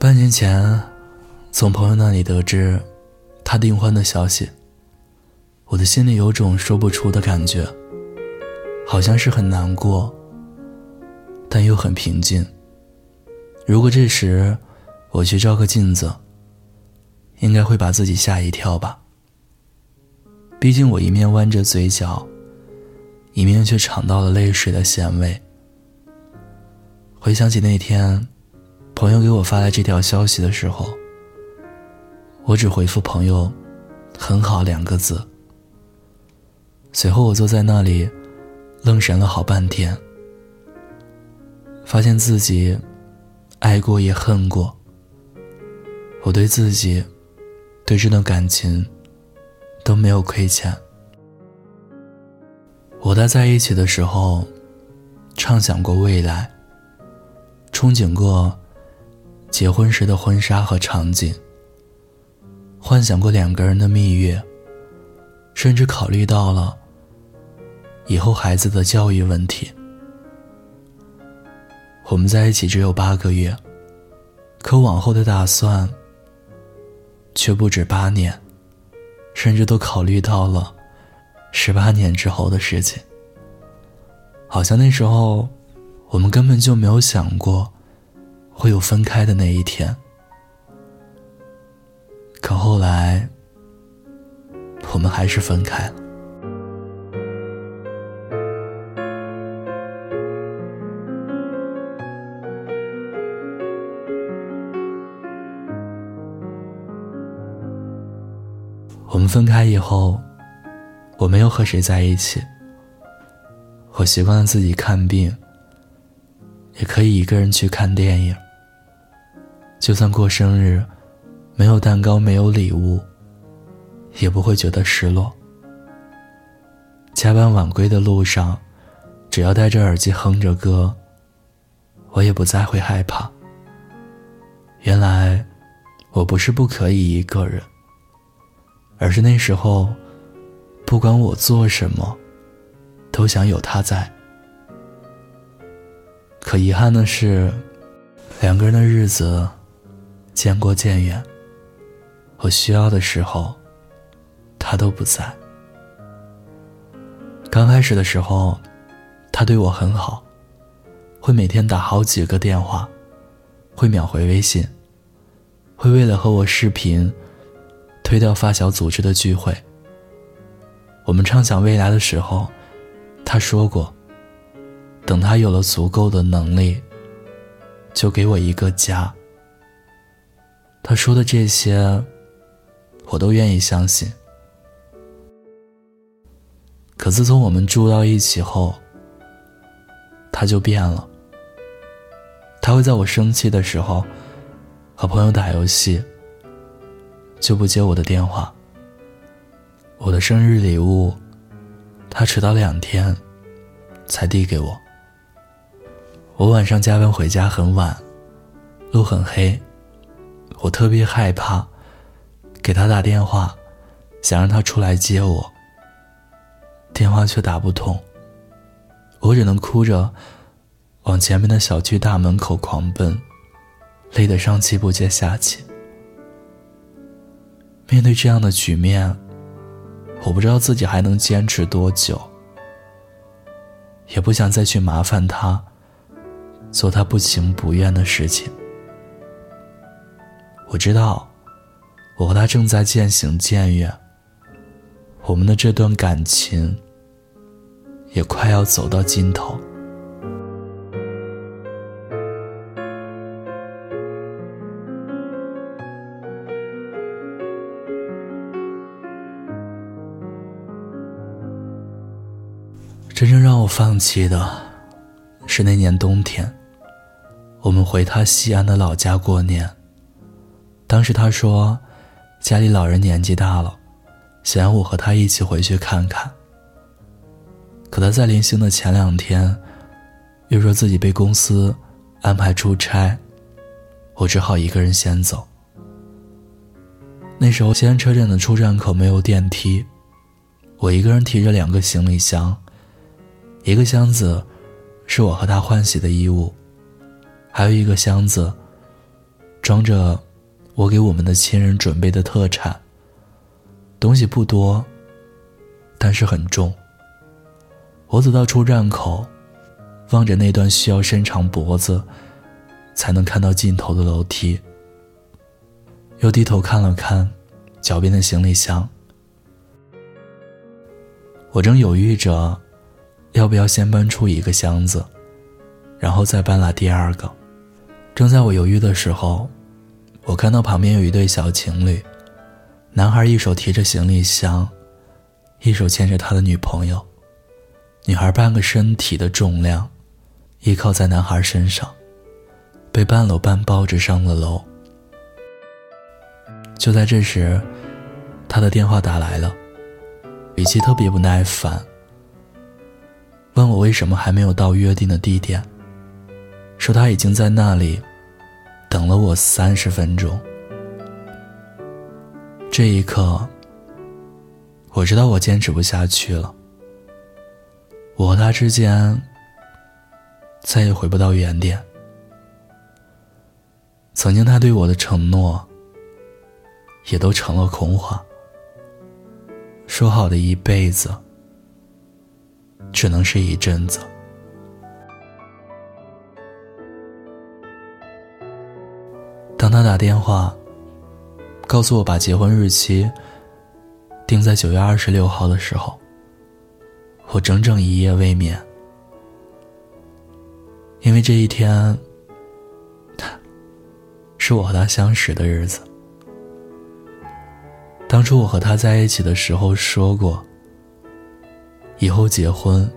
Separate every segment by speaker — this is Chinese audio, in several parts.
Speaker 1: 半年前，从朋友那里得知他订婚的消息，我的心里有种说不出的感觉，好像是很难过，但又很平静。如果这时我去照个镜子，应该会把自己吓一跳吧。毕竟我一面弯着嘴角，一面却尝到了泪水的咸味。回想起那天。朋友给我发来这条消息的时候，我只回复朋友“很好”两个字。随后我坐在那里，愣神了好半天，发现自己爱过也恨过。我对自己，对这段感情都没有亏欠。我在在一起的时候，畅想过未来，憧憬过。结婚时的婚纱和场景，幻想过两个人的蜜月，甚至考虑到了以后孩子的教育问题。我们在一起只有八个月，可往后的打算却不止八年，甚至都考虑到了十八年之后的事情。好像那时候，我们根本就没有想过。会有分开的那一天，可后来，我们还是分开了。我们分开以后，我没有和谁在一起，我习惯了自己看病，也可以一个人去看电影。就算过生日，没有蛋糕，没有礼物，也不会觉得失落。加班晚归的路上，只要戴着耳机哼着歌，我也不再会害怕。原来，我不是不可以一个人，而是那时候，不管我做什么，都想有他在。可遗憾的是，两个人的日子。渐过渐远，我需要的时候，他都不在。刚开始的时候，他对我很好，会每天打好几个电话，会秒回微信，会为了和我视频，推掉发小组织的聚会。我们畅想未来的时候，他说过，等他有了足够的能力，就给我一个家。他说的这些，我都愿意相信。可自从我们住到一起后，他就变了。他会在我生气的时候和朋友打游戏，就不接我的电话。我的生日礼物，他迟到两天才递给我。我晚上加班回家很晚，路很黑。我特别害怕，给他打电话，想让他出来接我。电话却打不通，我只能哭着往前面的小区大门口狂奔，累得上气不接下气。面对这样的局面，我不知道自己还能坚持多久，也不想再去麻烦他，做他不情不愿的事情。我知道，我和他正在渐行渐远，我们的这段感情也快要走到尽头。真正让我放弃的，是那年冬天，我们回他西安的老家过年。当时他说，家里老人年纪大了，想让我和他一起回去看看。可他在临行的前两天，又说自己被公司安排出差，我只好一个人先走。那时候西安车站的出站口没有电梯，我一个人提着两个行李箱，一个箱子是我和他换洗的衣物，还有一个箱子。装着我给我们的亲人准备的特产。东西不多，但是很重。我走到出站口，望着那段需要伸长脖子才能看到尽头的楼梯，又低头看了看脚边的行李箱。我正犹豫着，要不要先搬出一个箱子，然后再搬来第二个。正在我犹豫的时候，我看到旁边有一对小情侣，男孩一手提着行李箱，一手牵着他的女朋友。女孩半个身体的重量，依靠在男孩身上，被半搂半抱着上了楼。就在这时，他的电话打来了，语气特别不耐烦，问我为什么还没有到约定的地点，说他已经在那里等了我三十分钟。这一刻，我知道我坚持不下去了。我和他之间再也回不到原点。曾经他对我的承诺，也都成了空话。说好的一辈子，只能是一阵子。当他打电话告诉我把结婚日期定在九月二十六号的时候，我整整一夜未眠，因为这一天，是我和他相识的日子。当初我和他在一起的时候说过，以后结婚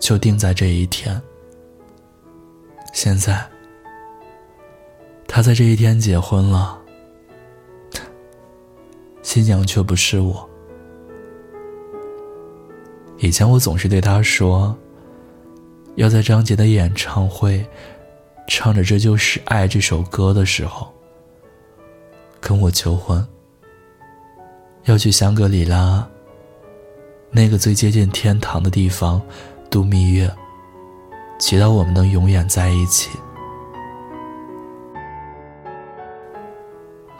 Speaker 1: 就定在这一天。现在，他在这一天结婚了，新娘却不是我。以前我总是对他说，要在张杰的演唱会唱着《这就是爱》这首歌的时候跟我求婚。要去香格里拉那个最接近天堂的地方度蜜月，祈祷我们能永远在一起。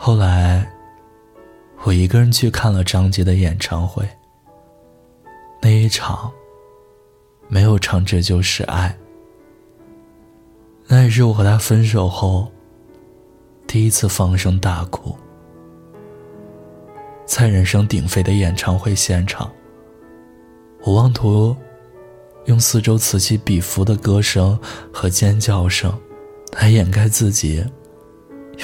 Speaker 1: 后来，我一个人去看了张杰的演唱会。那一场，没有唱《这就是爱》，那也是我和他分手后第一次放声大哭。在人声鼎沸的演唱会现场，我妄图用四周此起彼伏的歌声和尖叫声来掩盖自己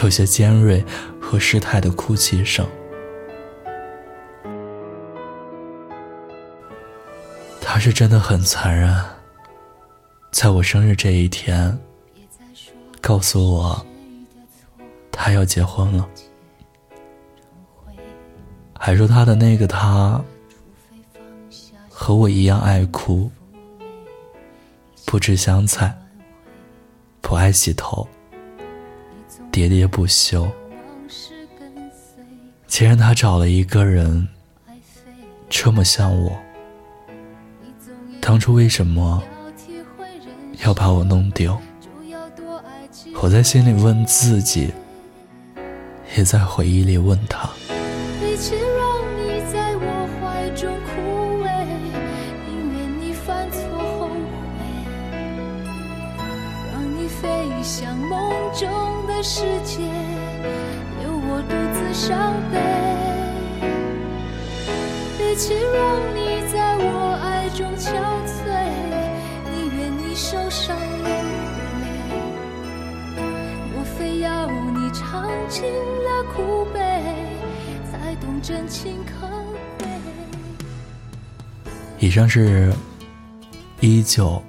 Speaker 1: 有些尖锐和失态的哭泣声。他是真的很残忍，在我生日这一天，告诉我他要结婚了，还说他的那个他和我一样爱哭，不吃香菜，不爱洗头，喋喋不休。既然他找了一个人这么像我。当初为什么要把我弄丢？我在心里问自己，也在回忆里问他。
Speaker 2: 让你，飞向梦中的世界，伤悲。与其让你在我爱中憔悴，宁愿你受伤流泪，莫非要你尝尽了苦悲，才懂真情可贵？
Speaker 1: 以上是依旧、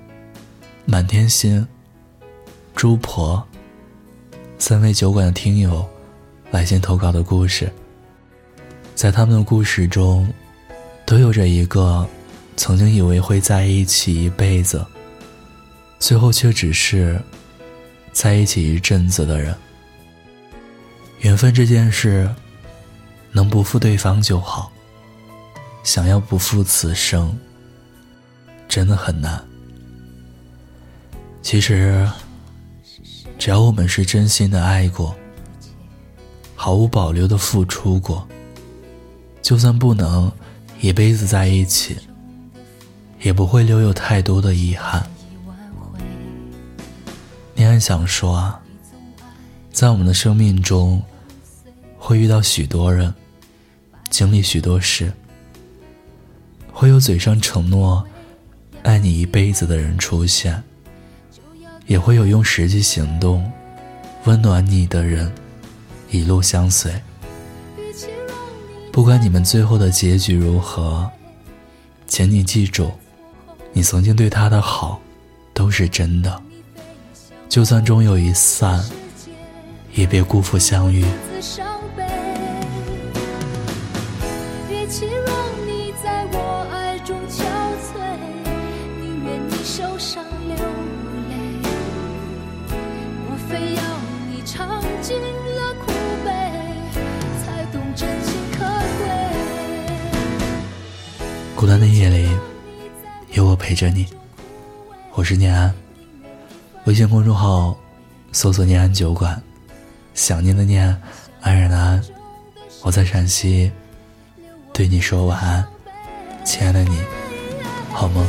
Speaker 1: 满天星、猪婆三位酒馆的听友来信投稿的故事，在他们的故事中，都有着一个曾经以为会在一起一辈子。最后却只是在一起一阵子的人。缘分这件事，能不负对方就好。想要不负此生，真的很难。其实，只要我们是真心的爱过，毫无保留的付出过。就算不能一辈子在一起，也不会留有太多的遗憾。你还想说啊，在我们的生命中，会遇到许多人，经历许多事，会有嘴上承诺爱你一辈子的人出现，也会有用实际行动温暖你的人一路相随。不管你们最后的结局如何，请你记住，你曾经对他的好都是真的。就算终有一散，也别辜负相遇。孤单的夜里，有我陪着你。我是念安。微信公众号搜索“念安酒馆”，想念的念，安然的安。我在陕西，对你说晚安，亲爱的你，好吗。